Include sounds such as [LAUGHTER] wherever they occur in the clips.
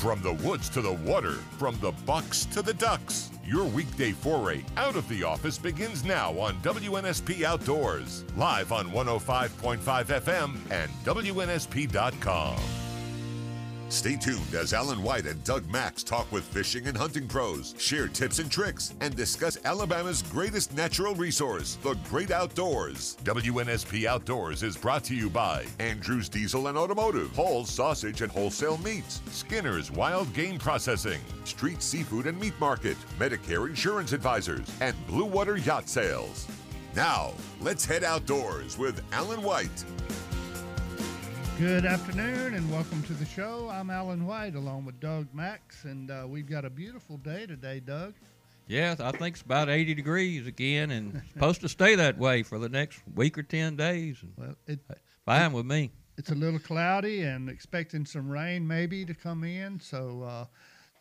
From the woods to the water, from the bucks to the ducks, your weekday foray out of the office begins now on WNSP Outdoors, live on 105.5 FM and WNSP.com. Stay tuned as Alan White and Doug Max talk with fishing and hunting pros, share tips and tricks, and discuss Alabama's greatest natural resource, the great outdoors. WNSP Outdoors is brought to you by Andrews Diesel and Automotive, Hall's Sausage and Wholesale Meats, Skinner's Wild Game Processing, Street Seafood and Meat Market, Medicare Insurance Advisors, and Blue Water Yacht Sales. Now, let's head outdoors with Alan White. Good afternoon and welcome to the show. I'm Alan White along with Doug Max, and uh, we've got a beautiful day today, Doug. Yeah, I think it's about 80 degrees again, and it's supposed to stay that way for the next week or 10 days. Well, it, Fine with me. it's a little cloudy and expecting some rain maybe to come in. So, uh,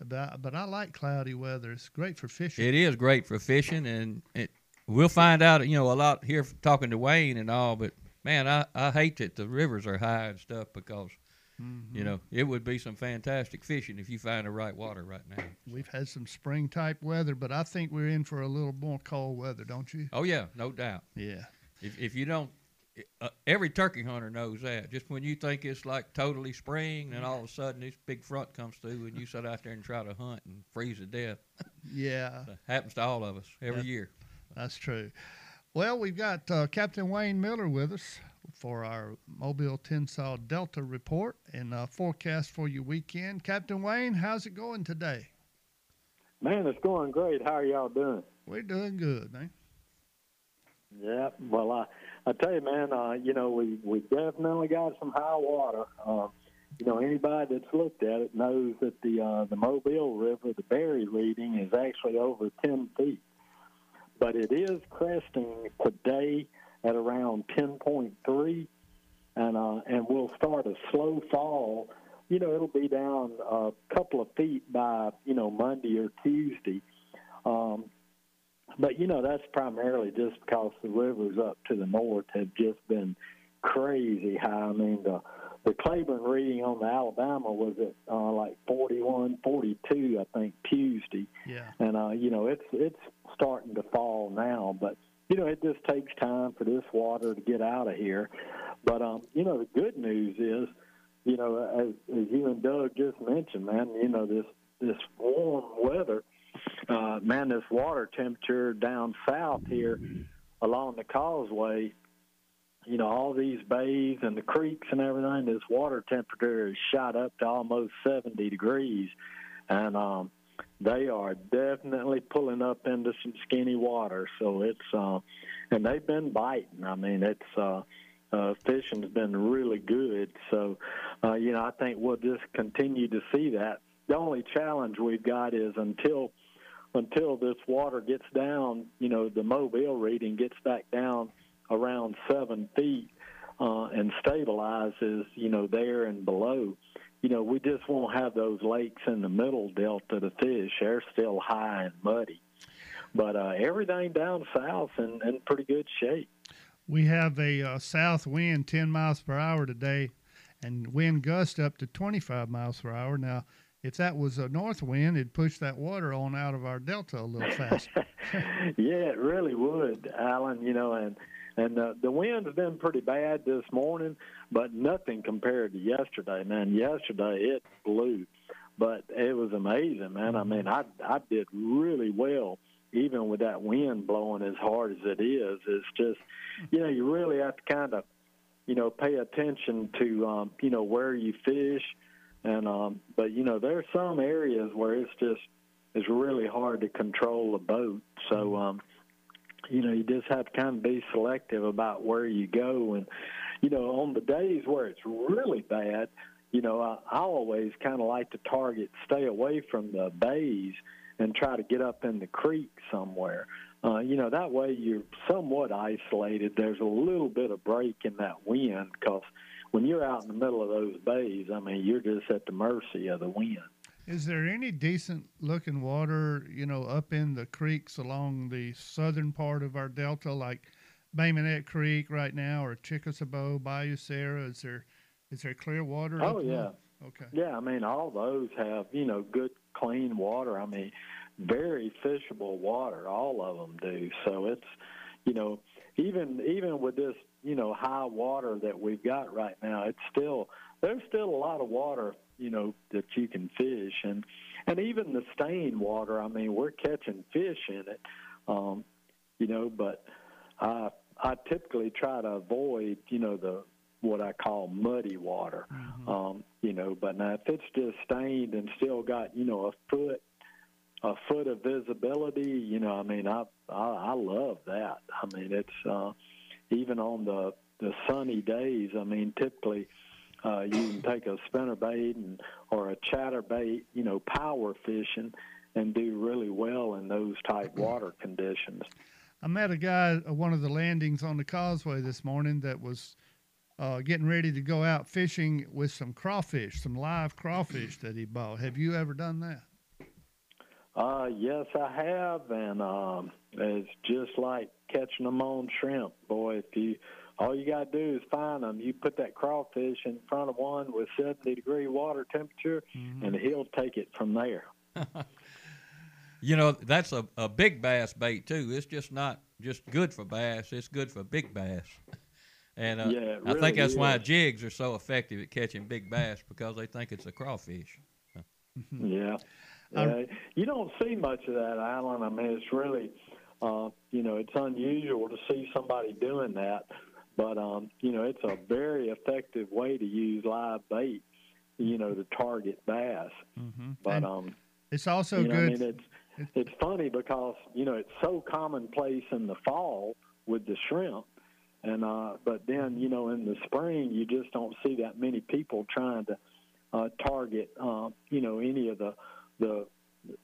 but, but I like cloudy weather. It's great for fishing. It is great for fishing, and it, we'll find out, you know, a lot here talking to Wayne and all, but man, I, I hate that the rivers are high and stuff because, Mm-hmm. you know, it would be some fantastic fishing if you find the right water right now. We've had some spring type weather, but I think we're in for a little more cold weather, don't you? Oh, yeah, no doubt. Yeah. If, if you don't, uh, every turkey hunter knows that. Just when you think it's like totally spring, then all of a sudden this big front comes through, and you sit out there and try to hunt and freeze to death. [LAUGHS] Yeah, That happens to all of us every Yeah. year. that's true. Well, we've got uh, Captain Wayne Miller with us for our Mobile Tensaw Delta report and uh, forecast for your weekend. Captain Wayne, how's it going today? Man, it's going great. How are y'all doing? We're doing good, man. Yeah. Well, I I tell you, man. Uh, you know, we we definitely got some high water. Uh, you know, anybody that's looked at it knows that the uh, the Mobile River, the Barry reading is actually over ten feet, but it is cresting today at around ten point three, and uh, and we'll start a slow fall. You know, it'll be down a couple of feet by you know Monday or Tuesday. Um, but you know that's primarily just because the rivers up to the north have just been crazy high. I mean the the Claiborne reading on the Alabama was at uh, like 41, 42, I think Tuesday, Yeah. and uh, you know it's it's starting to fall now. But you know it just takes time for this water to get out of here. But um, you know the good news is, you know as as you and Doug just mentioned, man, you know this this warm weather uh, man, this water temperature down south here along the causeway, you know, all these bays and the creeks and everything, this water temperature is shot up to almost 70 degrees. And um, they are definitely pulling up into some skinny water. So it's, uh, and they've been biting. I mean, it's, uh, uh, fishing's been really good. So, uh, you know, I think we'll just continue to see that. The only challenge we've got is until until this water gets down, you know, the Mobile reading gets back down around seven feet uh, and stabilizes, you know, there and below. You know, we just won't have those lakes in the middle delta to fish. They're still high and muddy. But uh, everything down south in, in pretty good shape. We have a uh, south wind 10 miles per hour today and wind gust up to 25 miles per hour. Now, if that was a north wind, it'd push that water on out of our delta a little faster. [LAUGHS] yeah, it really would, Alan. You know, and and uh, the wind's been pretty bad this morning, but nothing compared to yesterday. Man, yesterday it blew, but it was amazing, man. I mean, I I did really well, even with that wind blowing as hard as it is. It's just, you know, you really have to kind of, you know, pay attention to, um, you know, where you fish. And um, but you know, there's some areas where it's just it's really hard to control a boat. So um, you know, you just have to kind of be selective about where you go. And you know, on the days where it's really bad, you know, I, I always kind of like to target stay away from the bays and try to get up in the creek somewhere. Uh, you know, that way you're somewhat isolated. There's a little bit of break in that wind because when you're out in the middle of those bays, I mean, you're just at the mercy of the wind. Is there any decent looking water, you know, up in the creeks along the southern part of our delta, like Bay Minette Creek right now, or Chickasaw, Bayou Sara? Is there is there clear water? Oh yeah? Okay. Yeah, I mean, all those have you know good clean water. I mean, very fishable water. All of them do. So it's you know even even with this you know high water that we've got right now, it's still there's still a lot of water you know that you can fish and and even the stained water. I mean, we're catching fish in it. Um, you know, but I I typically try to avoid you know the what I call muddy water. Mm-hmm. Um, you know, but now if it's just stained and still got you know a foot a foot of visibility, you know, I mean, I I, I love that. I mean, it's uh, even on the the sunny days. I mean, typically uh, you can take a spinner bait and or a chatter bait, you know, power fishing, and do really well in those type water conditions. I met a guy at one of the landings on the causeway this morning that was uh, getting ready to go out fishing with some crawfish, some live crawfish that he bought. Have you ever done that? Uh, yes, I have, and um, it's just like catching them on shrimp, boy. If you all you got to do is find them. You put that crawfish in front of one with 70 degree water temperature, Mm-hmm. and he'll take it from there. [LAUGHS] You know, that's a, a big bass bait too. It's just not just good for bass. It's good for big bass. [LAUGHS] And uh, Yeah, it I think really that's why jigs are so effective at catching big bass because they think it's a crawfish. [LAUGHS] Yeah. Um, Uh, you don't see much of that, Alan. I mean, it's really, uh, you know, it's unusual to see somebody doing that. But, um, you know, it's a very effective way to use live bait, you know, to target bass. Mm-hmm. But, and um, it's also you know, good. I mean, it's it's funny because you know it's so commonplace in the fall with the shrimp, and uh, but then you know in the spring you just don't see that many people trying to uh, target uh, you know any of the the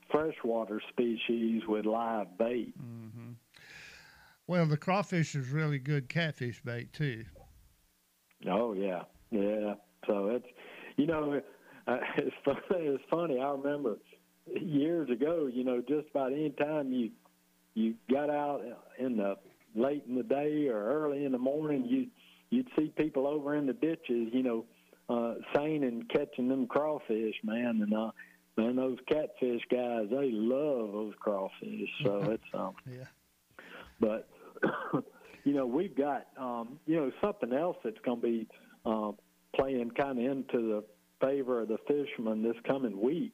freshwater species with live bait. hmm Well, the crawfish is really good catfish bait too. Oh yeah, yeah. So it's you know uh, [LAUGHS] it's funny. It's funny. I remember years ago. You know, just about any time you you got out in the late in the day or early in the morning, you you'd see people over in the ditches. You know, uh, seine and catching them crawfish, man. And uh, man, those catfish guys, they love those crawfish. So [LAUGHS] it's um Yeah. but [LAUGHS] you know we've got um, you know something else that's going to be uh, playing kind of into the favor of the fishermen this coming week.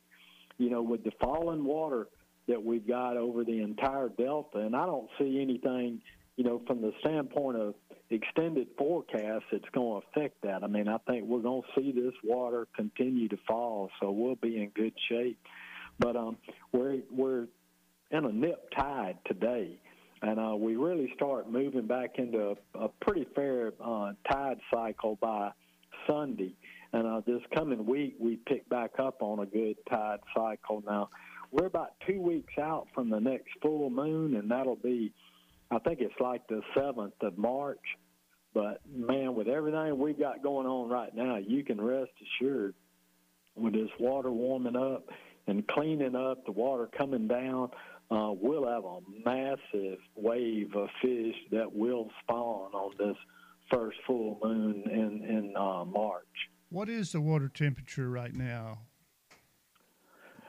You know, with the falling water that we've got over the entire delta, and I don't see anything. You know, from the standpoint of extended forecast, it's going to affect that. I mean, I think we're going to see this water continue to fall, so we'll be in good shape. But um, we're we're in a nip tide today, and uh, we really start moving back into a, a pretty fair uh, tide cycle by Sunday. And uh, this coming week, we pick back up on a good tide cycle. Now, we're about two weeks out from the next full moon, and that'll be, I think it's like the 7th of March. But man, with everything we've got going on right now, you can rest assured with this water warming up and cleaning up, the water coming down, uh, we'll have a massive wave of fish that will spawn on this first full moon in in uh, March. What is the water temperature right now?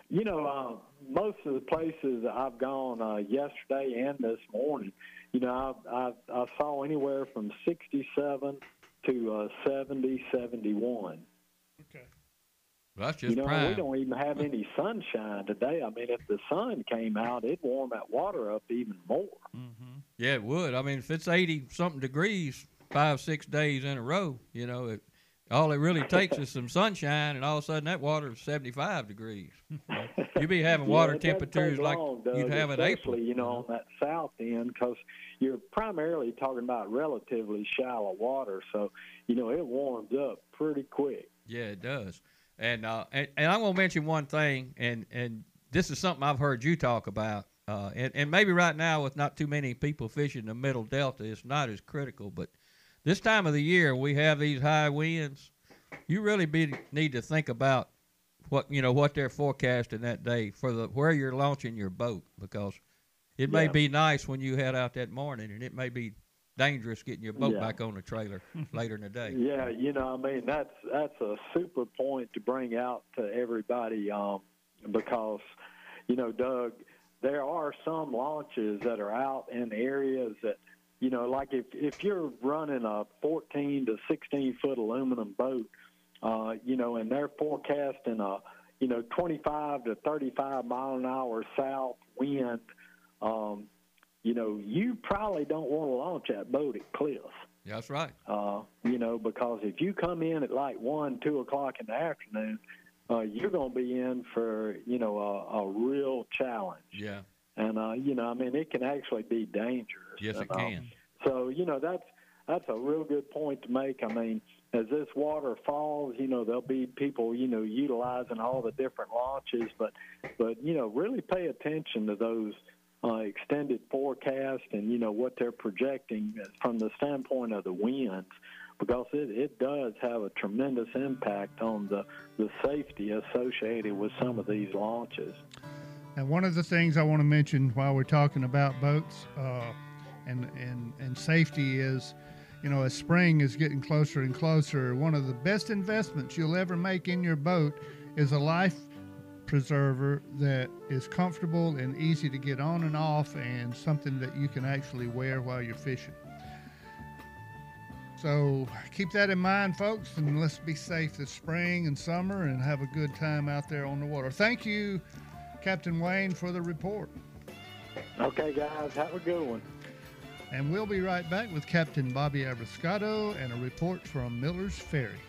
You know, uh, most of the places I've gone uh, yesterday and this morning, you know, I, I, I saw anywhere from 67 to uh, 70, 71. Okay. That's just you know, we don't even have any sunshine today. I mean, if the sun came out, it'd warm that water up even more. Mm-hmm. Yeah, it would. I mean, if it's eighty something degrees five six days in a row, you know, it, all it really [LAUGHS] takes is some sunshine, and all of a sudden that water is seventy five degrees. [LAUGHS] You'd [LAUGHS] be having water doesn't temperatures like long, Doug, you'd have in April. you know, on that south end, because you're primarily talking about relatively shallow water. So, you know, it warms up pretty quick. Yeah, it does. And uh, and, and I'm gonna mention one thing, and and this is something I've heard you talk about, uh, and and maybe right now with not too many people fishing the middle delta, it's not as critical. But this time of the year, we have these high winds. You really be, need to think about what you know what they're forecasting that day for the where you're launching your boat because it may be nice when you head out that morning, and it may be dangerous getting your boat Yeah. back on the trailer [LAUGHS] later in the day. Yeah, you know, I mean that's that's a super point to bring out to everybody um, because, you know, Doug, there are some launches that are out in areas that, you know, like if if you're running a 14 to 16 foot aluminum boat, uh, you know, and they're forecasting a, you know, 25 to 35 mile an hour south wind, um, you know, you probably don't want to launch that boat at cliff. Yeah, that's right. uh, you know, because if you come in at like one, two o'clock in the afternoon, uh, you're going to be in for you know a, a real challenge, Yeah. and uh, you know, I mean, it can actually be dangerous. Yes, it And, um, can. so you know, that's that's a real good point to make. I mean, as this water falls, you know, there'll be people, you know, utilizing all the different launches, but but you know, really pay attention to those uh, extended forecast and you know what they're projecting from the standpoint of the winds because it, it does have a tremendous impact on the, the safety associated with some of these launches. And one of the things I want to mention while we're talking about boats uh, and, and, and safety is, you know, as spring is getting closer and closer, one of the best investments you'll ever make in your boat is a life preserver that is comfortable and easy to get on and off and something that you can actually wear while you're fishing. So keep that in mind, folks, and let's be safe this spring and summer and have a good time out there on the water. Thank you, Captain Wayne, for the report. Okay, guys, have a good one. And we'll be right back with Captain Bobby Abruscato and a report from Miller's Ferry.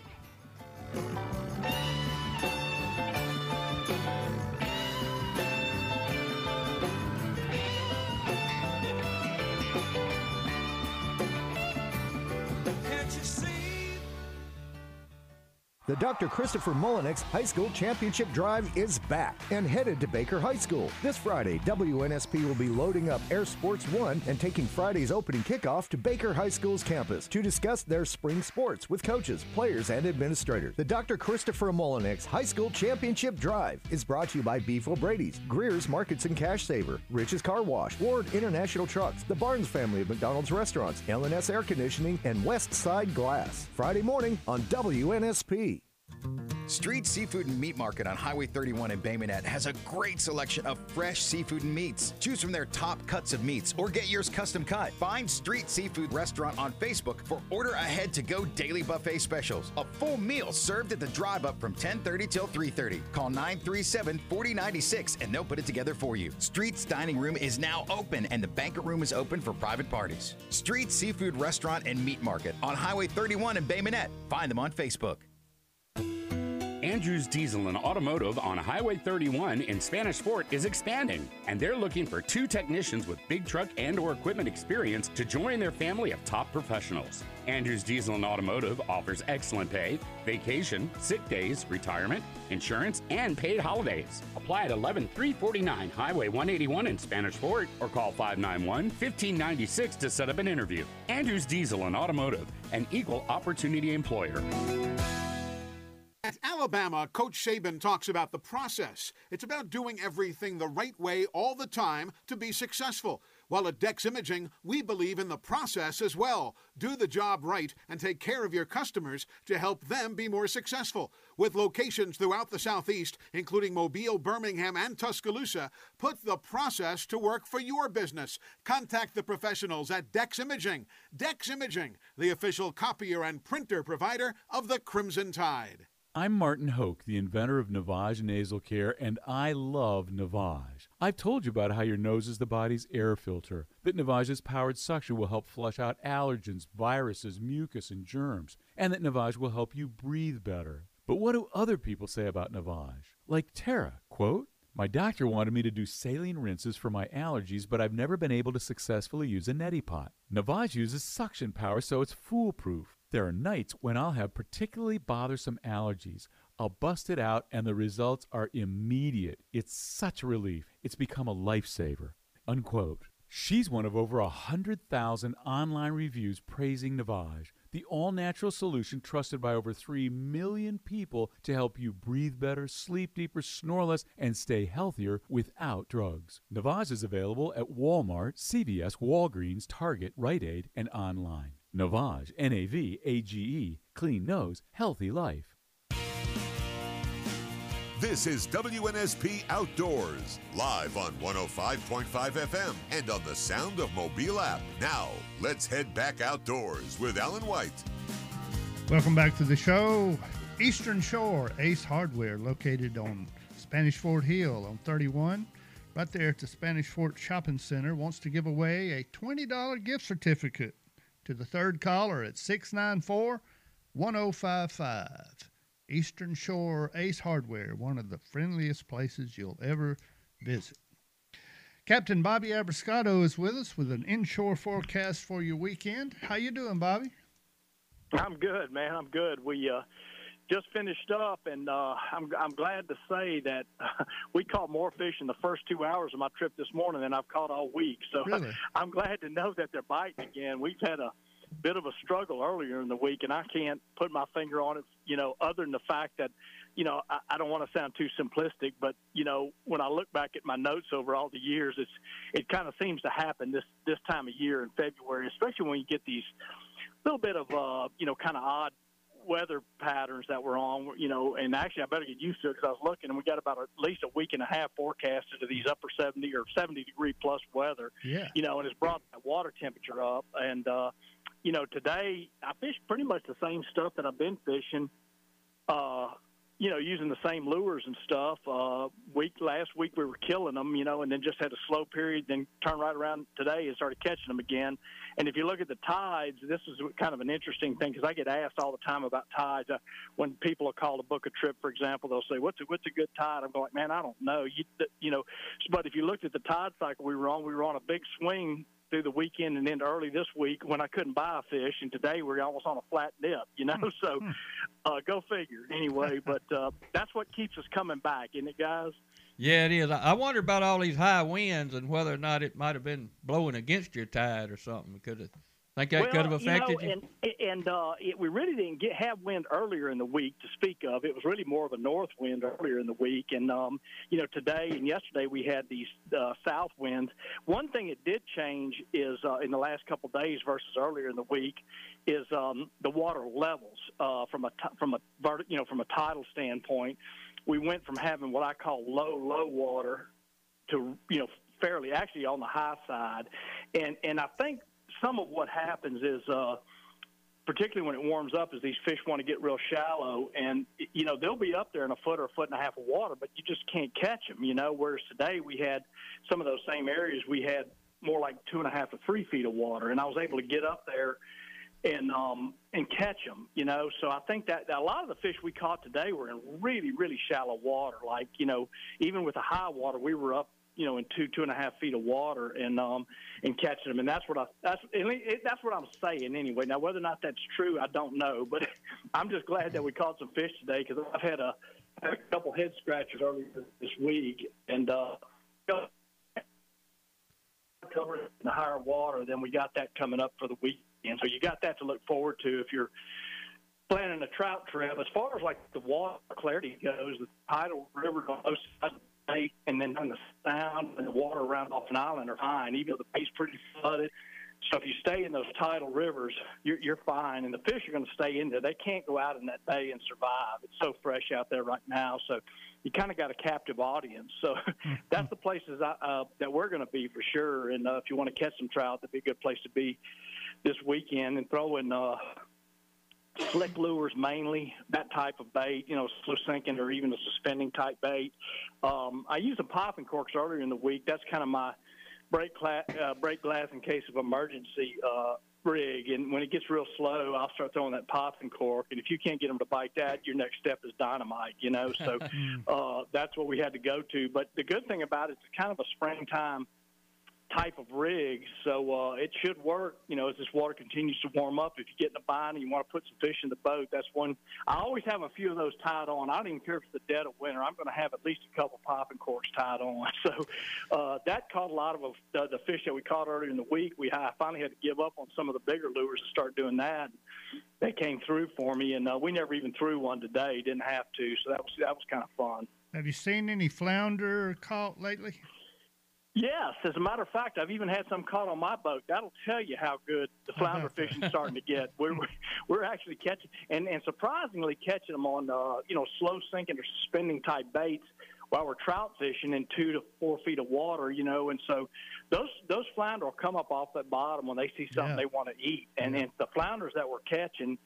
The Dr. Christopher Mullenix High School Championship Drive is back and headed to Baker High School. This Friday, WNSP will be loading up Air Sports One and taking Friday's opening kickoff to Baker High School's campus to discuss their spring sports with coaches, players, and administrators. The Dr. Christopher Mullenix High School Championship Drive is brought to you by Beef O'Brady's, Greer's Markets and Cash Saver, Rich's Car Wash, Ward International Trucks, the Barnes family of McDonald's restaurants, LNS Air Conditioning, and West Side Glass. Friday morning on WNSP. Street Seafood and Meat Market on Highway 31 in Bay Minette has a great selection of fresh seafood and meats. Choose from their top cuts of meats or get yours custom cut. Find Street Seafood Restaurant on Facebook for order ahead to go daily buffet specials. A full meal served at the drive up from 10:30 till 3:30. Call 937-4096 and they'll put it together for you. Street's dining room is now open and the banquet room is open for private parties. Street Seafood Restaurant and Meat Market on Highway 31 in Bay Minette. Find them on Facebook. Andrews Diesel and Automotive on Highway 31 in Spanish Fort is expanding, and they're looking for two technicians with big truck and or equipment experience to join their family of top professionals. Andrews Diesel and Automotive offers excellent pay, vacation, sick days, retirement, insurance, and paid holidays. Apply at 11349 Highway 181 in Spanish Fort or call 591-1596 to set up an interview. Andrews Diesel and Automotive, an equal opportunity employer. Alabama, Coach Saban talks about the process. It's about doing everything the right way all the time to be successful. While at Dex Imaging, we believe in the process as well. Do the job right and take care of your customers to help them be more successful. With locations throughout the Southeast, including Mobile, Birmingham, and Tuscaloosa, put the process to work for your business. Contact the professionals at Dex Imaging. Dex Imaging, the official copier and printer provider of the Crimson Tide. I'm Martin Hoke, the inventor of Navage Nasal Care, and I love Navage. I've told you about how your nose is the body's air filter, that Navage's powered suction will help flush out allergens, viruses, mucus, and germs, and that Navage will help you breathe better. But what do other people say about Navage? Like Tara, quote, my doctor wanted me to do saline rinses for my allergies, but I've never been able to successfully use a neti pot. Navage uses suction power, so it's foolproof. There are nights when I'll have particularly bothersome allergies. I'll bust it out, and the results are immediate. It's such a relief. It's become a lifesaver. Unquote. She's one of over a hundred thousand online reviews praising Navage. the all natural solution trusted by over 3 million people to help you breathe better, sleep deeper, snore less, and stay healthier without drugs. Navage is available at Walmart, CVS, Walgreens, Target, Rite Aid, and online. Navage, N A V A G E, clean nose, healthy life. This is WNSP Outdoors, live on 105.5 FM and on the Sound of Mobile app. Now, let's head back outdoors with Alan White. Welcome back to the show. Eastern Shore Ace Hardware, located on Spanish Fort Hill on 31, right there at the Spanish Fort Shopping Center, wants to give away a $20 gift certificate to the third caller at 694 1055. Eastern Shore Ace Hardware, one of the friendliest places you'll ever visit. Captain Bobby Abruscato is with us with an inshore forecast for your weekend. How you doing, Bobby? I'm good, man. I'm good. We uh, just finished up, and uh, I'm I'm glad to say that uh, [LAUGHS] we caught more fish in the first two hours of my trip this morning than I've caught all week. So Really? [LAUGHS] I'm glad to know that they're biting again. We've had a bit of a struggle earlier in the week, and I can't put my finger on it. You know, other than the fact that, you know, I, I don't want to sound too simplistic, but you know, when I look back at my notes over all the years, it's it kind of seems to happen this this time of year in February, especially when you get these little bit of uh, you know, kind of odd weather patterns that we're on, you know, and actually I better get used to it because I was looking and we got about at least a week and a half forecasted of these upper 70 or 70 degree plus weather, Yeah. you know, and it's brought that water temperature up. And, uh, you know, today I fished pretty much the same stuff that I've been fishing, uh, you know, using the same lures and stuff. Uh, week last week we were killing them, you know, and then just had a slow period. Then turned right around today and started catching them again. And if you look at the tides, this is kind of an interesting thing because I get asked all the time about tides. Uh, when people are called to book a trip, for example, they'll say, "What's a what's a good tide?" I'm going, "Man, I don't know." You you know, but if you looked at the tide cycle we were on, we were on a big swing through the weekend and into early this week when I couldn't buy a fish, and today we're almost on a flat dip. You know, [LAUGHS] so uh, go figure. Anyway, [LAUGHS] but uh, that's what keeps us coming back, isn't it, guys? Yeah, it is. I wonder about all these high winds and whether or not it might have been blowing against your tide or something. Could it? That could have affected you? you? And and uh, it, we really didn't get have wind earlier in the week to speak of. It was really more of a north wind earlier in the week, and um, you know today and yesterday we had these uh, south winds. One thing it did change is uh, in the last couple of days versus earlier in the week is um, the water levels uh, from a ti- from a you know from a tidal standpoint. We went from having what I call low low water to you know fairly actually on the high side, and and I think some of what happens is. Uh, particularly when it warms up, is these fish want to get real shallow, and you know they'll be up there in a foot or a foot and a half of water, but you just can't catch them. You know, whereas today we had some of those same areas, we had more like two and a half to three feet of water, and I was able to get up there and um and catch them you know so i think that, that a lot of the fish we caught today were in really really shallow water like you know even with the high water we were up you know in two two and a half feet of water and um and catching them and that's what i that's at it, that's what i'm saying anyway now whether or not that's true i don't know but [LAUGHS] i'm just glad that we caught some fish today because i've had a, a couple head scratches earlier this week and uh cover in the higher water, then we got that coming up for the weekend. So you got that to look forward to if you're planning a trout trip. As far as like the water clarity goes, the tidal rivers on both sides state, and then the sound and the water around Dauphin Island are fine, even though the bay's pretty flooded. So if you stay in those tidal rivers, you're, you're fine, and the fish are going to stay in there. They can't go out in that bay and survive. It's so fresh out there right now. So you kind of got a captive audience. So [LAUGHS] that's the places I, uh, that we're going to be for sure. And uh, if you want to catch some trout, that'd be a good place to be this weekend. And throw in uh, slick lures mainly, that type of bait, you know, slow sinking or even a suspending type bait. Um, I used some popping corks earlier in the week. That's kind of my break, cla- uh, break glass in case of emergency uh, rig. And when it gets real slow, I'll start throwing that popping cork. And if you can't get them to bite that, your next step is dynamite, you know. So [LAUGHS] uh, that's what we had to go to. But the good thing about it, it's kind of a springtime type of rigs, so uh, it should work. You know, as this water continues to warm up, if you get in a bind and you want to put some fish in the boat, that's one. I always have a few of those tied on. I don't even care if it's the dead of winter. I'm going to have at least a couple popping corks tied on. [LAUGHS] So uh, that caught a lot of uh, the fish that we caught earlier in the week. We I finally had to give up on some of the bigger lures to start doing that. They came through for me, and uh, we never even threw one today. Didn't have to, so that was that was kind of fun. Have you seen any flounder caught lately? Yes, as a matter of fact, I've even had some caught on my boat. That'll tell you how good the flounder [LAUGHS] fishing's starting to get. We're we're actually catching and and surprisingly catching them on uh, you know slow sinking or suspending type baits while we're trout fishing in two to four feet of water. You know, and so those those flounder will come up off that bottom when they see something Yeah. they want to eat. And and the flounders that we're catching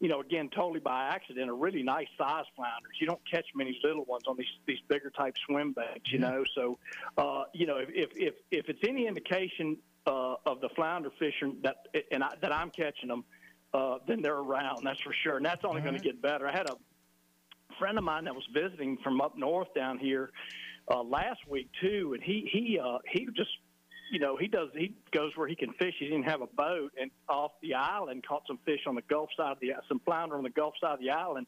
you know, again, totally by accident, are really nice size flounders. You don't catch many little ones on these these bigger type swim baits, you know. So, uh, you know, if if if, if it's any indication uh, of the flounder fishing that and I, that I'm catching them, uh, then they're around. That's for sure, and that's only going to get better. I had a friend of mine that was visiting from up north down here uh, last week too, and he he uh, he just you know he does he goes where he can fish. He didn't have a boat, and off the island caught some fish on the Gulf side of the some flounder on the Gulf side of the island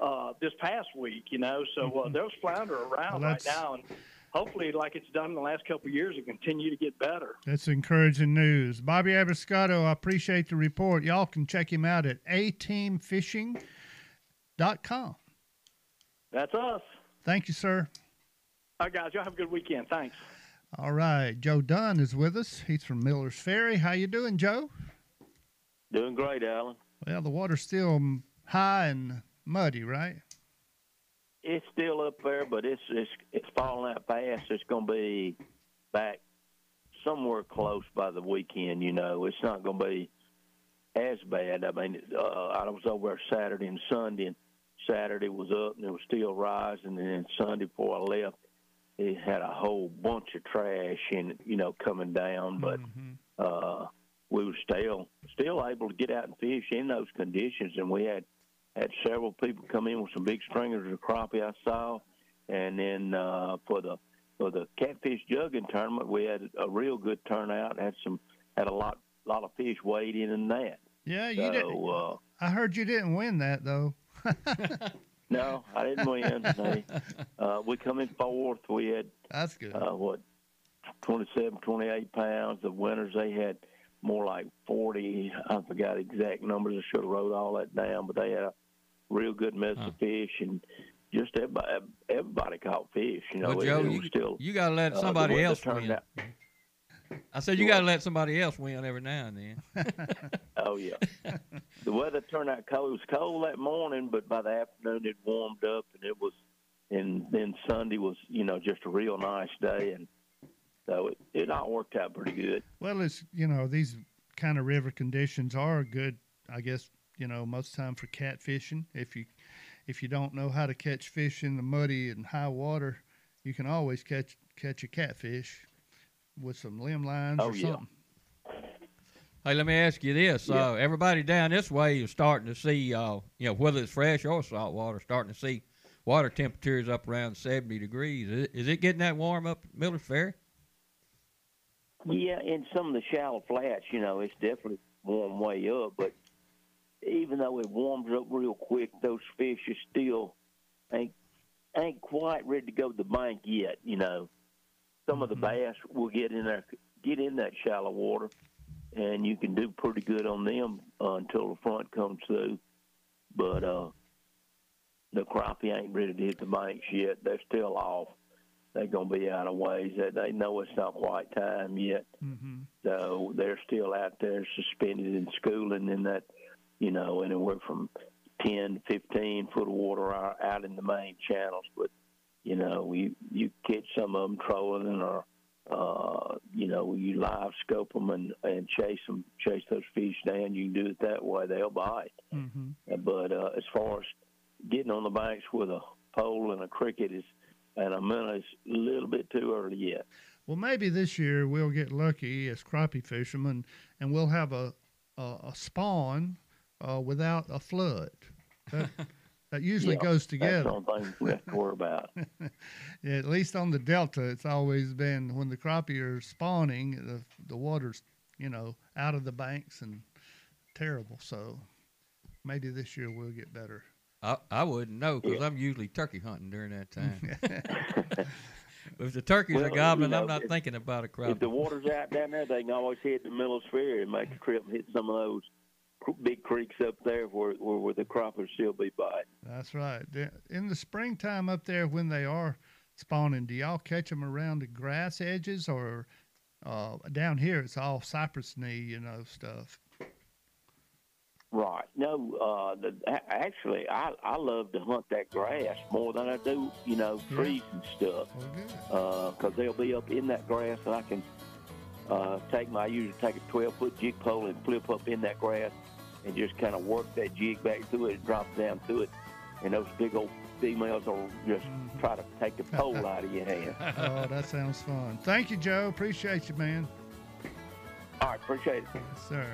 uh, this past week. You know, so uh, those flounder around Well, right now, and hopefully, like it's done in the last couple of years, it continue to get better. That's encouraging news. Bobby Abruscato, I appreciate the report. Y'all can check him out at ateamfishing.com. That's us. Thank you, sir. All right, guys, y'all have a good weekend. Thanks. All right, Joe Dunn is with us. He's from Miller's Ferry. How you doing, Joe? Doing great, Alan. Well, the water's still high and muddy, right? It's still up there, but it's it's it's falling out fast. It's going to be back somewhere close by the weekend. You know, it's not going to be as bad. I mean, uh, I was over there Saturday and Sunday, and Saturday was up and it was still rising, and then Sunday before I left, it had a whole bunch of trash and you know coming down, but. uh, we were still still able to get out and fish in those conditions, and we had had several people come in with some big stringers of crappie I saw, and then uh, for the for the catfish jugging tournament, we had a real good turnout. Had some had a lot lot of fish weighed in in that. Yeah, you so, didn't. Uh, I heard you didn't win that though. [LAUGHS] no, I didn't win. [LAUGHS] Uh, we come in fourth. We had That's good. uh, what 27, 28 pounds. The winners they had more like 40. I forgot exact numbers. I should have wrote all that down, but they had a real good mess of fish and just everybody, everybody caught fish. You know, well, Joe, it, you, still you got to let uh, somebody weather else win. out- I said you got to let somebody else win every now and then. [LAUGHS] Oh yeah. [LAUGHS] the weather turned out cold. It was cold that morning, but by the afternoon it warmed up, and it was. And then Sunday was, you know, just a real nice day, and so it, it all worked out pretty good. Well, it's you know these kind of river conditions are good. I guess you know most of the time for catfishing. If you if you don't know how to catch fish in the muddy and high water, you can always catch catch a catfish with some limb lines Oh, or yeah. something. Hey, let me ask you this: Yeah. uh, everybody down this way is starting to see, uh, you know, whether it's fresh or salt water, starting to see water temperatures up around seventy degrees. Is it, is it getting that warm up at Miller's Ferry? Yeah, in some of the shallow flats, you know, it's definitely warm way up, but even though it warms up real quick, those fish are still ain't ain't quite ready to go to the bank yet. You know, some of the bass will get in there, get in that shallow water, and you can do pretty good on them uh, until the front comes through. But uh, the crappie ain't ready to hit the banks yet. They're still off. They're gonna be out of ways. They, they know it's not quite time yet. Mm-hmm. So they're still out there suspended in schooling in that, you know, anywhere from 10 to 15 foot of water out in the main channels. But, you know, you, you catch some of them trolling or, uh, you know, you live scope them and, and chase them, chase those fish down. You can do it that way. They'll bite. Mm-hmm. But uh, as far as getting on the banks with a pole and a cricket is, and a minnow is a little bit too early yet. Well, maybe this year we'll get lucky as crappie fishermen, and we'll have a a, a spawn uh, without a flood. That, [LAUGHS] that usually Yeah, goes That's the together. only thing we have to worry about. [LAUGHS] Yeah, at least on the delta, it's always been when the crappie are spawning, the the water's you know out of the banks and terrible. So maybe this year we'll get better. I, I wouldn't know because I'm usually turkey hunting during that [LAUGHS] time. [LAUGHS] if the turkeys Well, are you gobbling, know, I'm not if- thinking about a crappie. If the water's out down there, they can always hit the middle of the sphere and make a trip and hit some of those cr- big creeks up there where where, where the crappie still be biting. That's right. In the springtime up there, when they are spawning, do y'all catch them around the grass edges or uh, down here? It's all cypress knee, you know, stuff. Right. No, uh, the, actually, I I love to hunt that grass more than I do, you know, trees and stuff. Because they'll be up in that grass, and I can uh, take my I usually take a 12 foot jig pole and flip up in that grass, and just kind of work that jig back through it and drop down through it, and those big old females will just mm. try to take the pole [LAUGHS] out of your hand. oh, that sounds fun. Thank you, Joe. Appreciate you, man. All right, appreciate it. Yes, sir.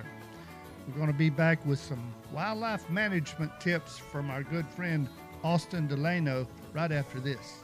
We're going to be back with some wildlife management tips from our good friend Austin Delano right after this.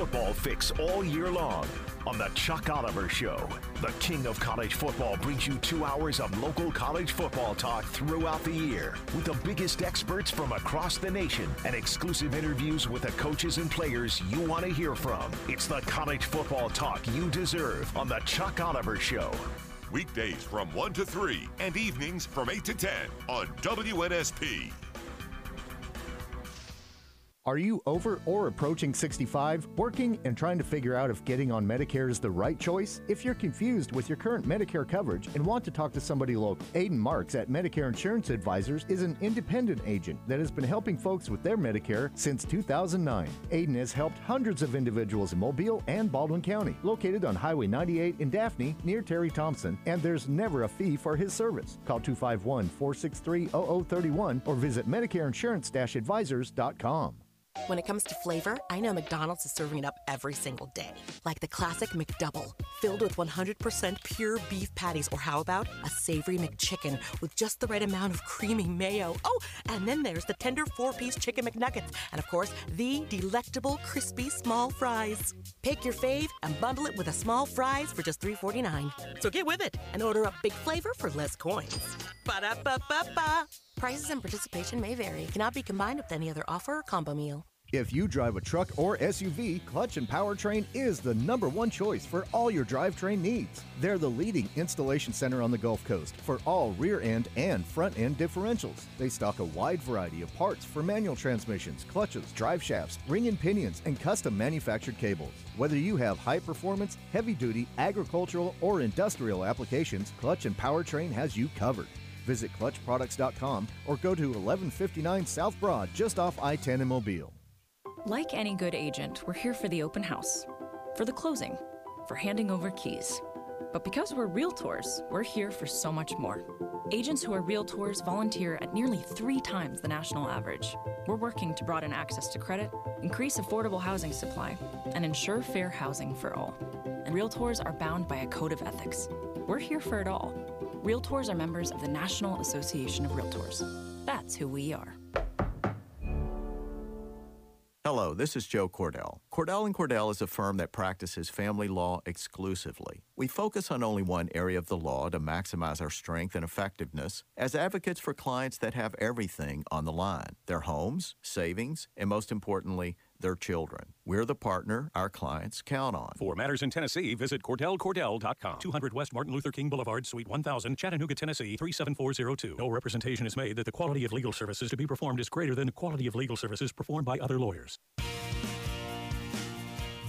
Football fix all year long on the Chuck Oliver Show. The king of college football brings you two hours of local college football talk throughout the year with the biggest experts from across the nation and exclusive interviews with the coaches and players you want to hear from. It's the college football talk you deserve on the Chuck Oliver Show. Weekdays from 1 to 3 and evenings from 8 to 10 on WNSP. Are you over or approaching 65, working and trying to figure out if getting on Medicare is the right choice? If you're confused with your current Medicare coverage and want to talk to somebody local, Aiden Marks at Medicare Insurance Advisors is an independent agent that has been helping folks with their Medicare since 2009. Aiden has helped hundreds of individuals in Mobile and Baldwin County, located on Highway 98 in Daphne near Terry Thompson, and there's never a fee for his service. Call 251 463 0031 or visit MedicareInsurance-Advisors.com. When it comes to flavor, I know McDonald's is serving it up every single day. Like the classic McDouble, filled with 100% pure beef patties, or how about a savory McChicken with just the right amount of creamy mayo? Oh, and then there's the tender four piece chicken McNuggets, and of course, the delectable crispy small fries. Pick your fave and bundle it with a small fries for just $3.49. So get with it and order up big flavor for less coins. Ba da ba ba ba. Prices and participation may vary, cannot be combined with any other offer or combo meal. If you drive a truck or SUV, Clutch and Powertrain is the number one choice for all your drivetrain needs. They're the leading installation center on the Gulf Coast for all rear end and front end differentials. They stock a wide variety of parts for manual transmissions, clutches, drive shafts, ring and pinions, and custom manufactured cables. Whether you have high performance, heavy duty, agricultural, or industrial applications, Clutch and Powertrain has you covered. Visit clutchproducts.com or go to 1159 South Broad just off I 10 in Mobile. Like any good agent, we're here for the open house, for the closing, for handing over keys. But because we're realtors, we're here for so much more. Agents who are realtors volunteer at nearly three times the national average. We're working to broaden access to credit, increase affordable housing supply, and ensure fair housing for all. And realtors are bound by a code of ethics. We're here for it all. Realtors are members of the National Association of Realtors. That's who we are. Hello, this is Joe Cordell. Cordell and Cordell is a firm that practices family law exclusively. We focus on only one area of the law to maximize our strength and effectiveness as advocates for clients that have everything on the line their homes, savings, and most importantly, their children. We're the partner our clients count on. For matters in Tennessee, visit CordellCordell.com. 200 West Martin Luther King Boulevard, Suite 1000, Chattanooga, Tennessee 37402. No representation is made that the quality of legal services to be performed is greater than the quality of legal services performed by other lawyers.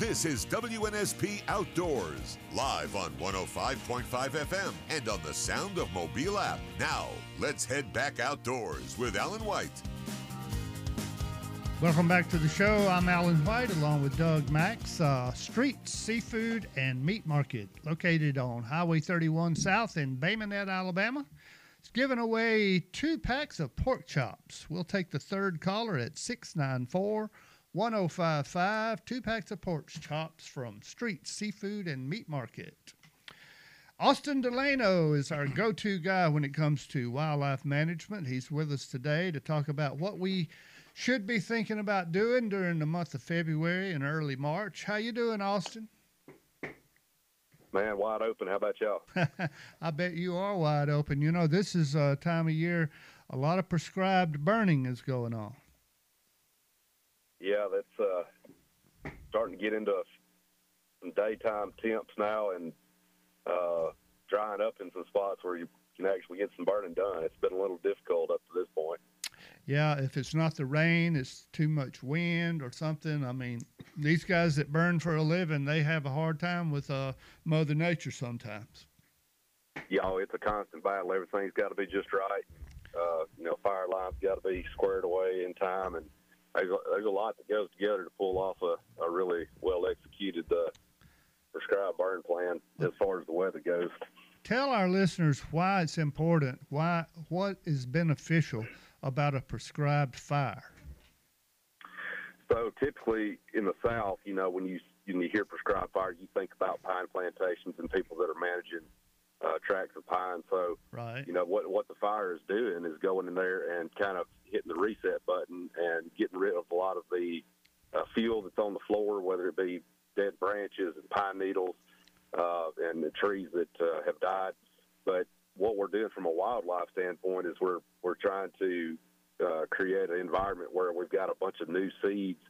This is WNSP Outdoors, live on 105.5 FM and on the Sound of Mobile app. Now, let's head back outdoors with Alan White. Welcome back to the show. I'm Alan White along with Doug Max. Uh, Street Seafood and Meat Market, located on Highway 31 South in Bay Minette, Alabama. It's giving away two packs of pork chops. We'll take the third caller at 694 1055. Two packs of pork chops from Street Seafood and Meat Market. Austin Delano is our go to guy when it comes to wildlife management. He's with us today to talk about what we should be thinking about doing during the month of February and early March. How you doing, Austin? Man, wide open. How about y'all? [LAUGHS] I bet you are wide open. You know, this is a time of year a lot of prescribed burning is going on. Yeah, that's uh, starting to get into some daytime temps now and uh, drying up in some spots where you can actually get some burning done. It's been a little difficult up to this point yeah, if it's not the rain, it's too much wind or something. I mean, these guys that burn for a living, they have a hard time with uh, Mother Nature sometimes. Yeah, oh, it's a constant battle. Everything's got to be just right. Uh, you know, fire lines got to be squared away in time, and there's a, there's a lot that goes together to pull off a, a really well executed uh, prescribed burn plan as far as the weather goes. Tell our listeners why it's important. Why what is beneficial about a prescribed fire? So typically in the South, you know, when you when you hear prescribed fire, you think about pine plantations and people that are managing uh, tracts of pine. So, right. you know, what what the fire is doing is going in there and kind of hitting the reset button and getting rid of a lot of the uh, fuel that's on the floor, whether it be dead branches and pine needles uh, and the trees that uh, have died. But what we're doing from a wildlife standpoint is we're we're trying to uh, create an environment where we've got a bunch of new seeds,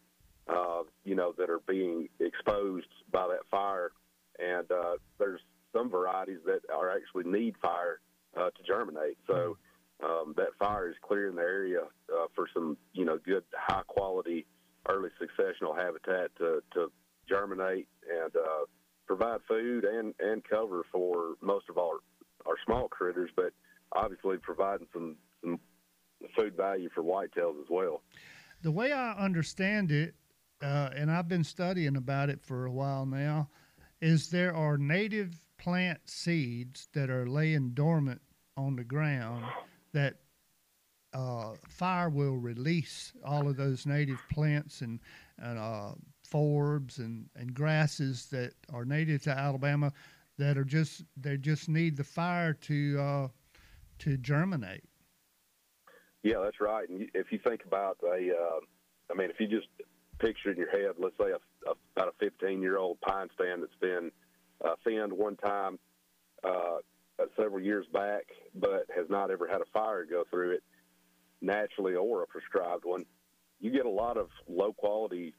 uh, you know, that are being exposed by that fire, and uh, there's some varieties that are actually need fire uh, to germinate. So um, that fire is clearing the area uh, for some, you know, good high quality early successional habitat to, to germinate and uh, provide food and, and cover for most of our our small critters, but obviously providing some, some food value for whitetails as well. The way I understand it, uh, and I've been studying about it for a while now, is there are native plant seeds that are laying dormant on the ground that uh, fire will release all of those native plants and, and uh, forbs and, and grasses that are native to Alabama that are just they just need the fire to uh, to germinate. Yeah, that's right. And if you think about a, uh, I mean, if you just picture in your head, let's say a, a, about a 15 year old pine stand that's been uh, thinned one time uh, several years back, but has not ever had a fire go through it naturally or a prescribed one, you get a lot of low quality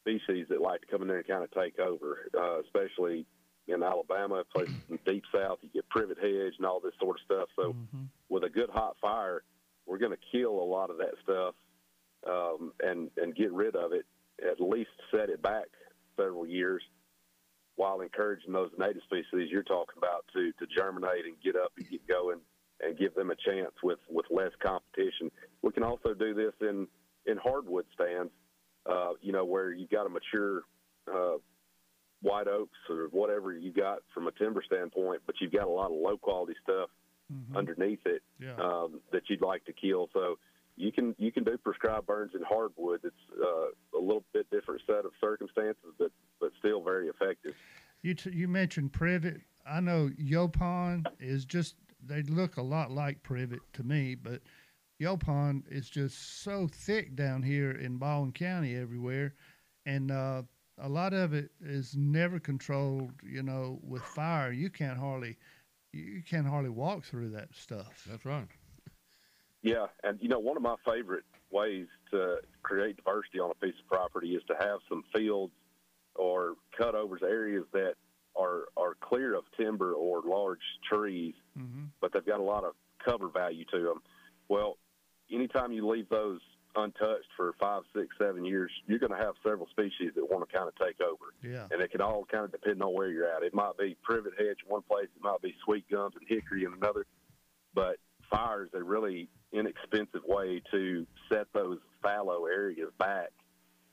species that like to come in there and kind of take over, uh, especially in Alabama, places in the deep south, you get privet hedge and all this sort of stuff. So mm-hmm. with a good hot fire, we're going to kill a lot of that stuff um, and and get rid of it. At least set it back several years, while encouraging those native species you're talking about to to germinate and get up and get going and give them a chance with with less competition. We can also do this in in hardwood stands, uh, you know, where you've got a mature uh, white oaks or whatever you got from a timber standpoint, but you've got a lot of low quality stuff mm-hmm. underneath it yeah. um, that you'd like to kill. So you can you can do prescribed burns in hardwood. It's uh, a little bit different set of circumstances, but but still very effective. You t- you mentioned privet. I know Yaupon is just they look a lot like privet to me, but Yaupon is just so thick down here in Baldwin County everywhere, and uh, a lot of it is never controlled. You know, with fire, you can't hardly you can't hardly walk through that stuff. That's right. Yeah, and you know, one of my favorite ways to create diversity on a piece of property is to have some fields or cutovers areas that are are clear of timber or large trees, mm-hmm. but they've got a lot of cover value to them. Well, anytime you leave those untouched for five, six, seven years, you're going to have several species that want to kind of take over. Yeah. And it can all kind of depend on where you're at. It might be privet hedge in one place, it might be sweet gums and hickory in another. But fire is a really inexpensive way to set those fallow areas back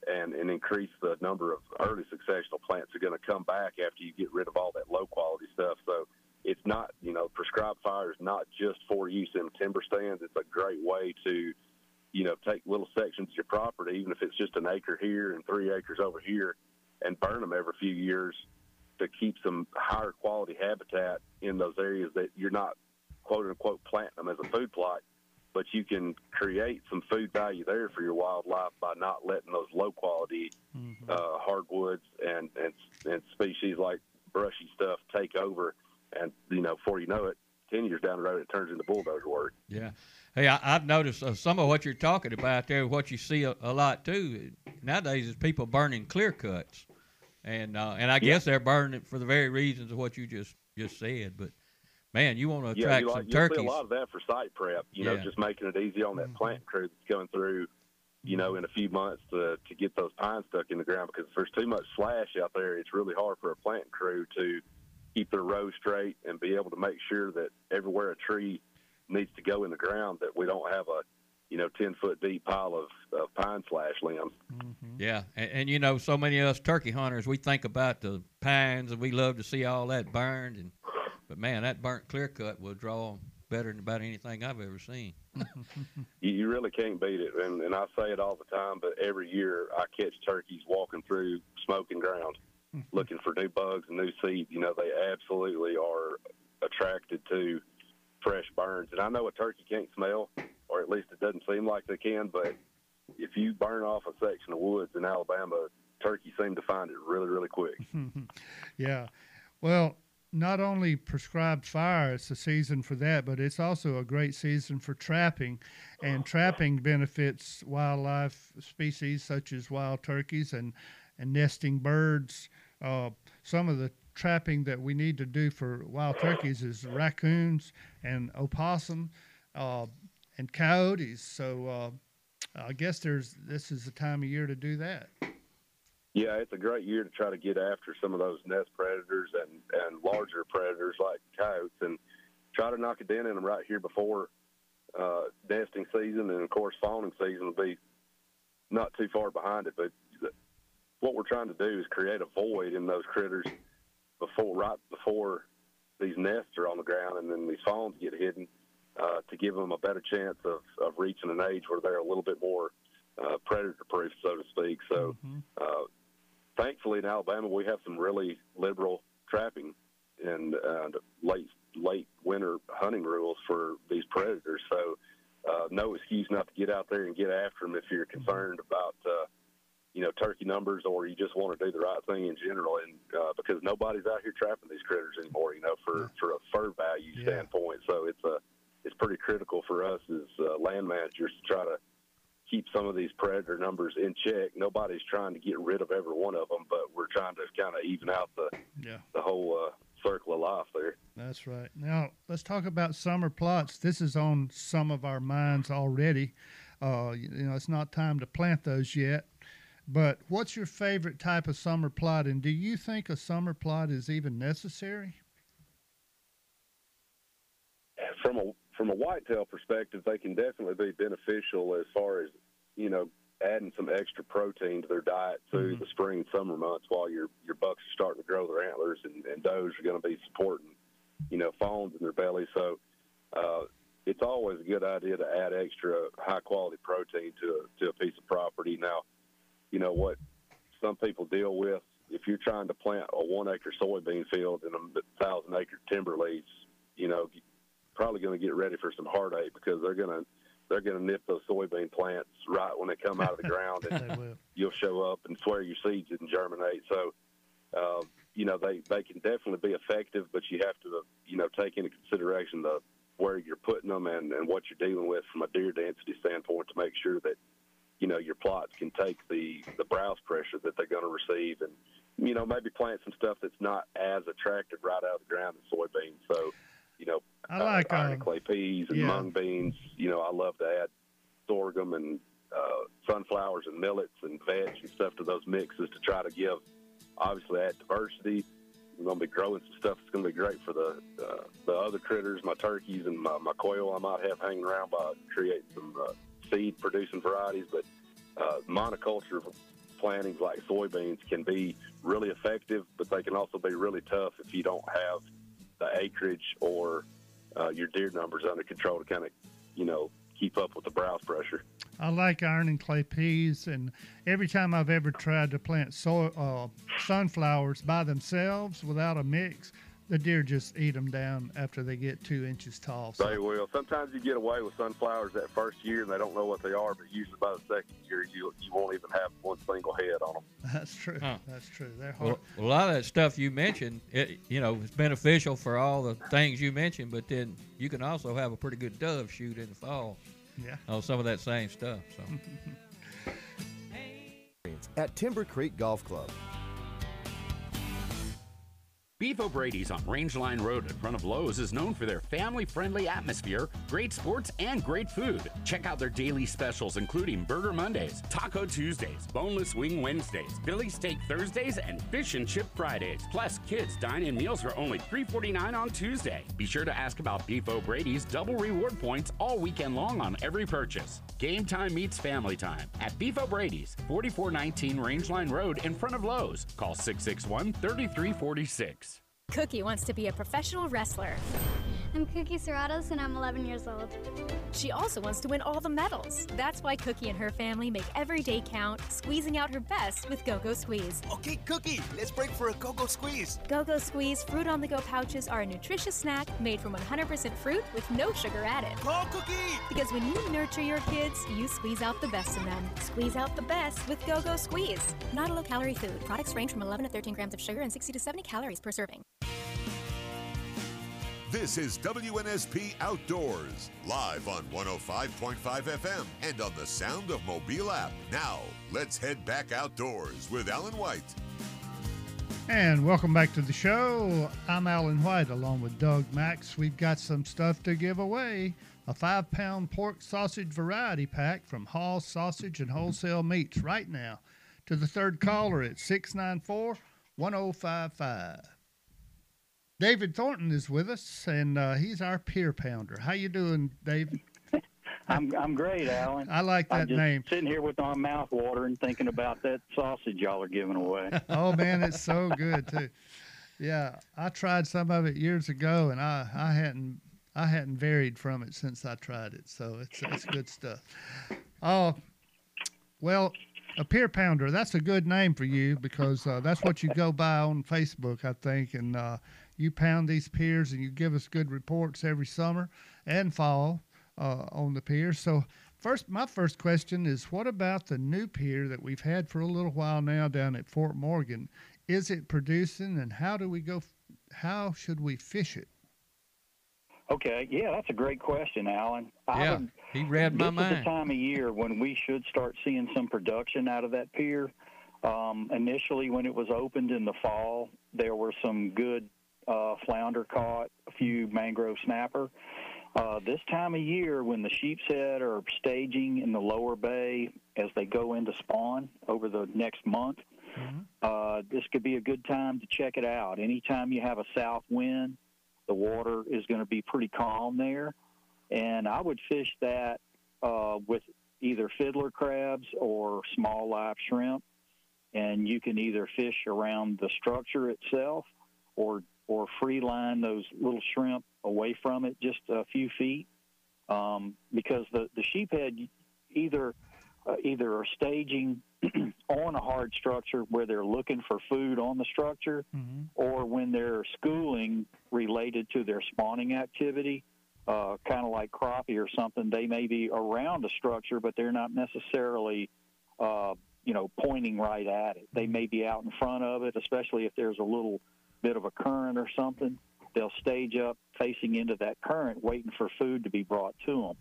and, and increase the number of early successional plants that are going to come back after you get rid of all that low quality stuff. So it's not, you know, prescribed fire is not just for use in timber stands. It's a great way to, you know, take little sections of your property, even if it's just an acre here and three acres over here, and burn them every few years to keep some higher quality habitat in those areas that you're not quote unquote planting them as a food plot, but you can create some food value there for your wildlife by not letting those low quality Mm-hmm. uh, hardwoods and, and and species like brushy stuff take over, and you know before you know it, ten years down the road it turns into bulldozer work. Yeah. Hey, I, I've noticed uh, some of what you're talking about there. What you see a, a lot too nowadays is people burning clear cuts, and uh, and I guess they're burning it for the very reasons of what you just just said. But man, you want to Yeah, attract you some like, you'll turkeys. see a lot of that for site prep. You know, just making it easy on that plant crew that's going through. You know, in a few months to to get those pines stuck in the ground because if there's too much slash out there, it's really hard for a plant crew to keep their row straight and be able to make sure that everywhere a tree needs to go in the ground that we don't have a you know ten foot deep pile of, of pine slash limbs. Mm-hmm. Yeah, and, and you know, so many of us turkey hunters, we think about the pines, and we love to see all that burned. And but man, that burnt clear cut will draw 'em better than about anything I've ever seen. [LAUGHS] you, you really can't beat it. And, and I say it all the time, but every year I catch turkeys walking through smoking ground, [LAUGHS] looking for new bugs and new seed. You know, they absolutely are attracted to fresh burns. And I know a turkey can't smell, or at least it doesn't seem like they can. But if you burn off a section of woods in Alabama, turkeys seem to find it really, really quick. [LAUGHS] yeah. Well, not only prescribed fire, it's a season for that, but it's also a great season for trapping. And trapping benefits wildlife species such as wild turkeys and, and nesting birds. Uh, some of the trapping that we need to do for wild turkeys is raccoons and opossum uh, and coyotes. So uh, I guess there's this is the time of year to do that. Yeah, it's a great year to try to get after some of those nest predators and, and larger predators like coyotes and try to knock a dent in them right here before uh, nesting season. And of course, fawning season will be not too far behind it. But what we're trying to do is create a void in those critters before, right before these nests are on the ground and then these fawns get hidden uh, to give them a better chance of, of reaching an age where they're a little bit more uh, predator proof, so to speak. So, uh, thankfully in Alabama we have some really liberal trapping and uh, late late winter hunting rules for these predators. So uh, no excuse not to get out there and get after them if you're concerned about uh, you know turkey numbers or you just want to do the right thing in general. And uh, because nobody's out here trapping these critters anymore, you know, for for a fur value Yeah. standpoint. So it's a it's pretty critical for us as uh, land managers to try to keep some of these predator numbers in check. Nobody's trying to get rid of every one of them, but we're trying to kind of even out the Yeah. the whole uh, circle of life there. That's right. Now let's talk about summer plots. This is on some of our minds already. Uh, you know, it's not time to plant those yet. But what's your favorite type of summer plot, and do you think a summer plot is even necessary? From a from a whitetail perspective, they can definitely be beneficial as far as you know adding some extra protein to their diet through the spring and summer months while your your bucks are starting to grow their antlers and, and does are going to be supporting you know fawns in their belly. So uh, it's always a good idea to add extra high quality protein to a, to a piece of property. Now, you know what some people deal with if you're trying to plant a one acre soybean field in a thousand acre timber leaves, you know, probably going to get ready for some heartache because they're going to they're going to nip those soybean plants right when they come out of the ground, [LAUGHS] and you'll show up and swear your seeds didn't germinate. So, uh, you know, they they can definitely be effective, but you have to you know take into consideration the where you're putting them and, and what you're dealing with from a deer density standpoint to make sure that you know your plots can take the the browse pressure that they're going to receive and you know maybe plant some stuff that's not as attractive right out of the ground as soybeans so you know I like, uh, iron uh, clay peas and yeah. mung beans you know i love to add sorghum and uh, sunflowers and millets and vetch and stuff to those mixes to try to give obviously add diversity I'm going to be growing some stuff. It's going to be great for the uh, the other critters, my turkeys and my, my quail I might have hanging around by creating some uh, seed producing varieties. But uh, monoculture plantings like soybeans can be really effective, but they can also be really tough if you don't have the acreage or uh, your deer numbers under control to kind of, you know, keep up with the browse pressure. I like iron and clay peas, and every time I've ever tried to plant soy, uh, sunflowers by themselves without a mix, the deer just eat them down after they get two inches tall. So. They will. Sometimes you get away with sunflowers that first year and they don't know what they are, but usually by the second year you you won't even have one single head on them. [LAUGHS] That's true. Huh. That's true. They're hard. Well, a lot of that stuff you mentioned, it, you know, it's beneficial for all the things you mentioned, but then you can also have a pretty good dove shoot in the fall. Yeah. Oh, some of that same stuff. So. [LAUGHS] At Timber Creek Golf Club. Beef O'Brady's on Rangeline Road in front of Lowe's is known for their family friendly atmosphere, great sports, and great food. Check out their daily specials, including Burger Mondays, Taco Tuesdays, Boneless Wing Wednesdays, Philly Steak Thursdays, and Fish and Chip Fridays. Plus, kids dine in meals for only $3.49 on Tuesday. Be sure to ask about Beef O'Brady's double reward points all weekend long on every purchase. Game time meets family time at Beef O'Brady's, 4419 Rangeline Road in front of Lowe's. Call 661 3346. Cookie wants to be a professional wrestler. I'm Cookie Serratos and I'm 11 years old. She also wants to win all the medals. That's why Cookie and her family make every day count, squeezing out her best with Go Go Squeeze. Okay, Cookie, let's break for a Go Go Squeeze. Go Go Squeeze fruit on the go pouches are a nutritious snack made from 100% fruit with no sugar added. Go Cookie! Because when you nurture your kids, you squeeze out the best in them. Squeeze out the best with Go Go Squeeze. Not a low calorie food. Products range from 11 to 13 grams of sugar and 60 to 70 calories per serving. This is WNSP Outdoors, live on 105.5 FM and on the Sound of Mobile app. Now, let's head back outdoors with Alan White. And welcome back to the show. I'm Alan White along with Doug Max. We've got some stuff to give away. A five pound pork sausage variety pack from Hall Sausage and Wholesale Meats right now to the third caller at 694 1055. David Thornton is with us, and uh, he's our pier pounder. How you doing, David? [LAUGHS] I'm I'm great, Alan. I like that I'm just name. Sitting here with my mouth watering, thinking about that sausage y'all are giving away. [LAUGHS] oh man, it's so good too. Yeah, I tried some of it years ago, and I, I hadn't I hadn't varied from it since I tried it. So it's it's good stuff. Oh, well, a pier pounder. That's a good name for you because uh, that's what you go by on Facebook, I think. And uh, you pound these piers, and you give us good reports every summer and fall uh, on the pier. So. First, my first question is, what about the new pier that we've had for a little while now down at Fort Morgan? Is it producing, and how do we go? How should we fish it? Okay, yeah, that's a great question, Alan. I Yeah, would- he read my this is the time of year when we should start seeing some production out of that pier. Um, initially, when it was opened in the fall, there were some good uh, flounder caught, a few mangrove snapper. Uh, this time of year, when the sheepshead are staging in the lower bay as they go into spawn over the next month, uh, this could be a good time to check it out. Anytime you have a south wind, the water is going to be pretty calm there. And I would fish that uh, with either fiddler crabs or small live shrimp. And you can either fish around the structure itself or or free line those little shrimp away from it just a few feet. Um, because the, the sheephead either uh, either are staging [CLEARS THROAT] on a hard structure where they're looking for food on the structure, or when they're schooling related to their spawning activity, uh, kind of like crappie or something, they may be around a structure, but they're not necessarily, uh, you know, pointing right at it. They may be out in front of it, especially if there's a little bit of a current or something. They'll stage up facing into that current, waiting for food to be brought to them.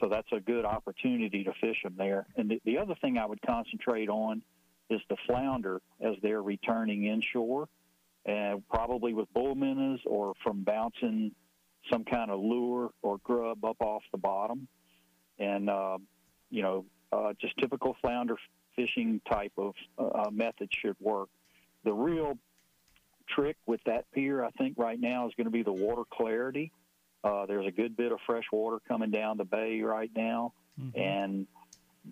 So that's a good opportunity to fish them there. And the, the other thing I would concentrate on is the flounder as they're returning inshore, and probably with bull minnows or from bouncing some kind of lure or grub up off the bottom. And, uh, you know, uh, just typical flounder fishing type of uh, method should work. The real trick with that pier, I think, right now is going to be the water clarity. Uh, there's a good bit of fresh water coming down the bay right now. And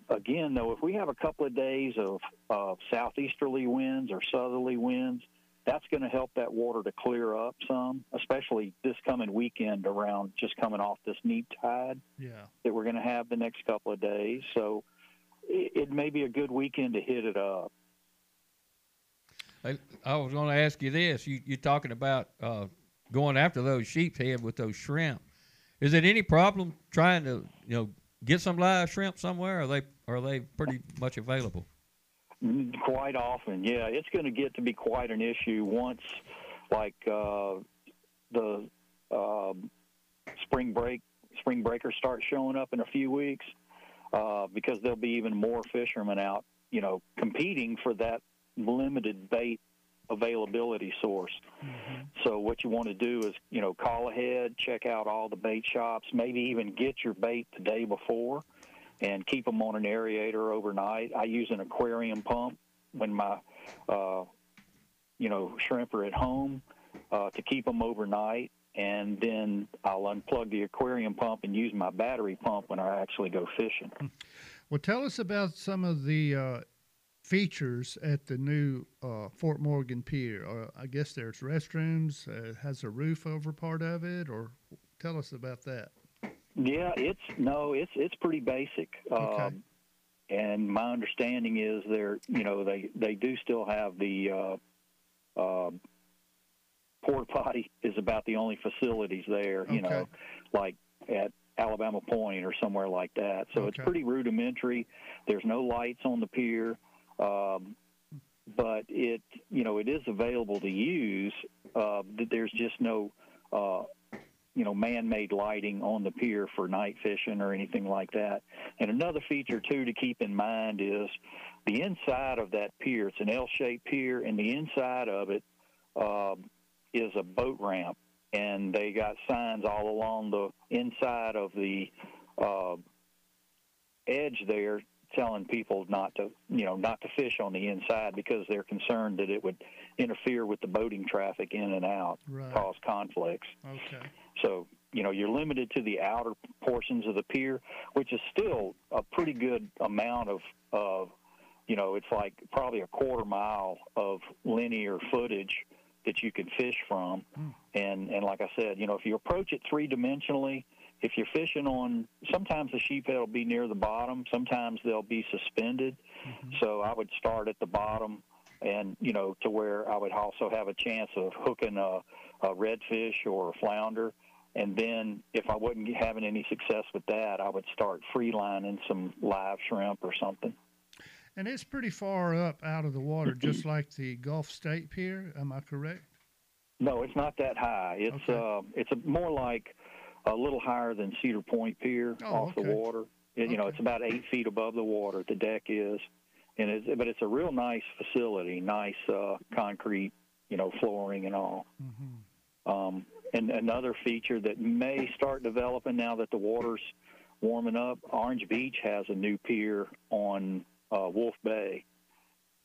again, though, if we have a couple of days of, of southeasterly winds or southerly winds, that's going to help that water to clear up some, especially this coming weekend around just coming off this neap tide Yeah. that we're going to have the next couple of days. So it, it may be a good weekend to hit it up. I, was going to ask you this. You, you're talking about uh, going after those sheep's head with those shrimp. Is it any problem trying to, you know, get some live shrimp somewhere? Or are they are they pretty much available? Quite often, yeah. It's going to get to be quite an issue once, like uh, the uh, spring break spring breakers start showing up in a few weeks, uh, because there'll be even more fishermen out, you know, competing for that limited bait availability source. So what you want to do is, you know, call ahead, check out all the bait shops, maybe even get your bait the day before and keep them on an aerator overnight. I use an aquarium pump when my, uh, you know, shrimp are at home uh, to keep them overnight. And then I'll unplug the aquarium pump and use my battery pump when I actually go fishing. Well, tell us about some of the uh, features at the new uh, Fort Morgan Pier. Uh, I guess there's restrooms. Uh, has a roof over part of it, or tell us about that. Yeah, it's no, it's it's pretty basic. Um, and my understanding is they're, you know, they they do still have the uh, uh, porta potty is about the only facilities there. You know, like at Alabama Point or somewhere like that. So it's pretty rudimentary. There's no lights on the pier. Um, but it, you know, it is available to use. Uh, there's just no, uh, you know, man-made lighting on the pier for night fishing or anything like that. And another feature too to keep in mind is the inside of that pier. It's an L-shaped pier, and the inside of it uh, is a boat ramp, and they got signs all along the inside of the uh, edge there telling people not to you know not to fish on the inside because they're concerned that it would interfere with the boating traffic in and out Right. cause conflicts Okay. so you know you're limited to the outer portions of the pier which is still a pretty good amount of of you know it's like probably a quarter mile of linear footage that you can fish from hmm. and and like I said, you know, if you approach it three dimensionally, if you're fishing on, sometimes the sheephead will be near the bottom, sometimes they'll be suspended. So I would start at the bottom, and you know, to where I would also have a chance of hooking a, a redfish or a flounder. And then, if I wasn't having any success with that, I would start free lining some live shrimp or something. And it's pretty far up out of the water, just like the Gulf State Pier. Am I correct? No, it's not that high. It's uh, it's a, more like a little higher than Cedar Point Pier Oh, off the water. It, You know, it's about eight feet above the water. The deck is, and it's but it's a real nice facility. Nice uh, concrete, you know, flooring and all. Um, and another feature that may start developing now that the water's warming up, Orange Beach has a new pier on uh, Wolf Bay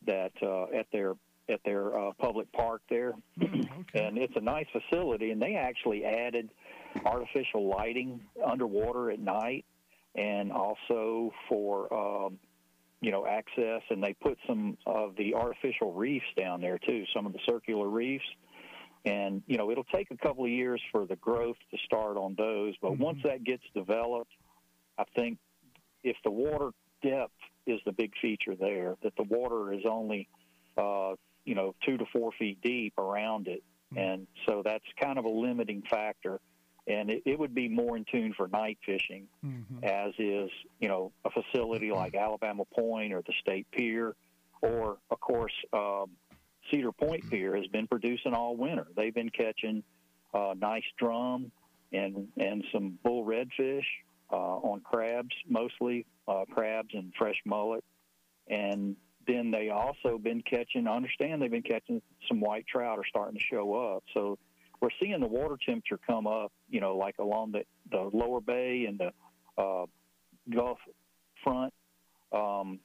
that uh, at their at their uh, public park there, [CLEARS THROAT] and it's a nice facility. And they actually added artificial lighting underwater at night, and also for um, you know access. And they put some of the artificial reefs down there too, some of the circular reefs. And you know it'll take a couple of years for the growth to start on those, but once that gets developed, I think if the water depth is the big feature there, that the water is only, uh, you know, two to four feet deep around it. And so that's kind of a limiting factor. And it, it would be more in tune for night fishing, as is, you know, a facility like Alabama Point or the State Pier, or, of course, um, Cedar Point Pier has been producing all winter. They've been catching uh, nice drum and, and some bull redfish uh, on crabs, mostly uh, crabs and fresh mullet. And then they also been catching. I understand they've been catching some white trout are starting to show up. So we're seeing the water temperature come up. You know, like along the the lower bay and the uh, Gulf front um,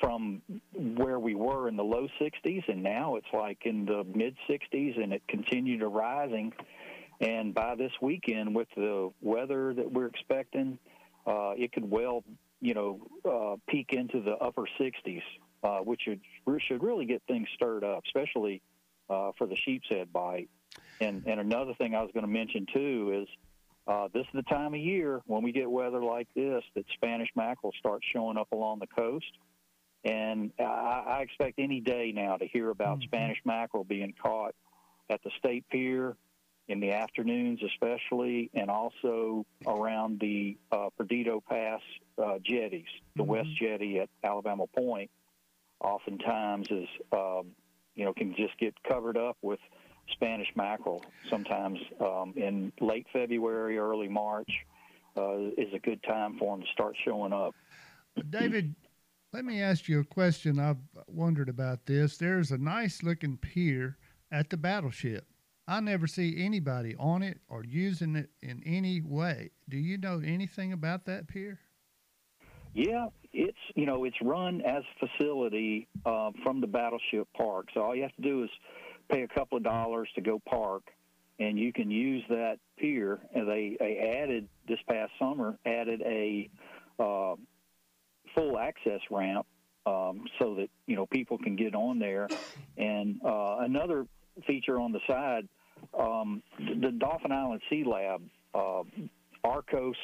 from where we were in the low 60s, and now it's like in the mid 60s, and it continued to rising. And by this weekend, with the weather that we're expecting, uh, it could well, you know, uh, peak into the upper 60s, uh, which should, should really get things stirred up, especially uh, for the sheep's head bite. And and another thing I was going to mention too is uh, this is the time of year when we get weather like this that Spanish mackerel start showing up along the coast. And I, I expect any day now to hear about Mm-hmm. Spanish mackerel being caught at the state pier in the afternoons, especially, and also around the uh, Perdido Pass uh, jetties. The West Jetty at Alabama Point oftentimes is, um, you know, can just get covered up with Spanish mackerel. Sometimes um, in late February, early March uh, is a good time for them to start showing up. David, let me ask you a question. I've wondered about this. There's a nice looking pier at the battleship. I never see anybody on it or using it in any way. Do you know anything about that pier? Yeah, it's you know it's run as a facility uh, from the battleship park. So all you have to do is pay a couple of dollars to go park, and you can use that pier. And they they added this past summer added a uh, full access ramp um, so that you know people can get on there. And uh, another feature on the side, um, the Dauphin Island Sea Lab, uh, ARCOS,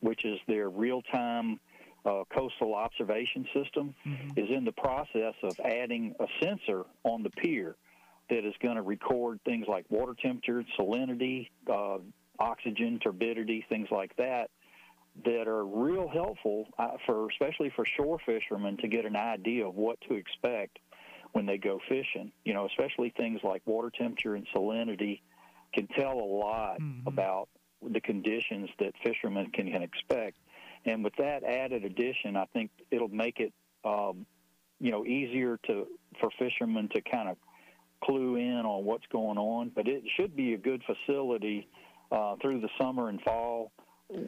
which is their real-time uh, coastal observation system, is in the process of adding a sensor on the pier that is going to record things like water temperature, salinity, uh, oxygen, turbidity, things like that that are real helpful uh, for especially for shore fishermen to get an idea of what to expect when they go fishing. You know, especially things like water temperature and salinity can tell a lot about the conditions that fishermen can, can expect. And with that added addition, I think it'll make it, um, you know, easier to for fishermen to kind of clue in on what's going on. But it should be a good facility uh, through the summer and fall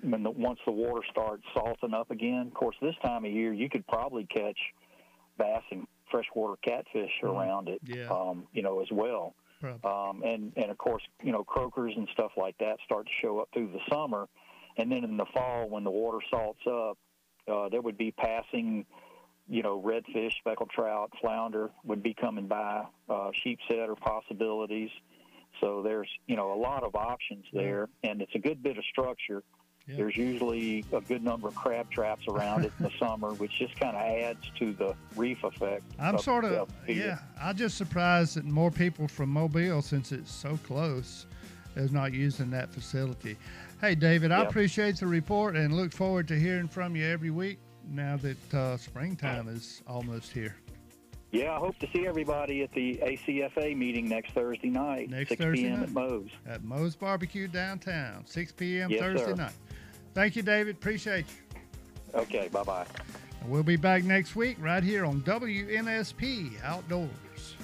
when the, once the water starts salting up again. Of course, this time of year you could probably catch bass and freshwater catfish around it, Yeah. um, you know, as well. Um, and and of course, you know, croakers and stuff like that start to show up through the summer, and then in the fall when the water salts up, uh, there would be passing, you know, redfish, speckled trout, flounder would be coming by, uh, sheep's head are possibilities. So there's you know a lot of options there, and it's a good bit of structure. There's usually a good number of crab traps around it in the [LAUGHS] summer, which just kind of adds to the reef effect. I'm sort of, yeah, I'm just surprised that more people from Mobile, since it's so close, is not using that facility. Hey, David, I appreciate the report and look forward to hearing from you every week now that uh, springtime is almost here. Yeah, I hope to see everybody at the ACFA meeting next Thursday night, Next 6 Thursday p.m. night. at Moe's. At Moe's Barbecue downtown, 6 p.m. Yes, Thursday sir. night. Thank you, David. Appreciate you. Okay, bye bye. We'll be back next week right here on WNSP Outdoors.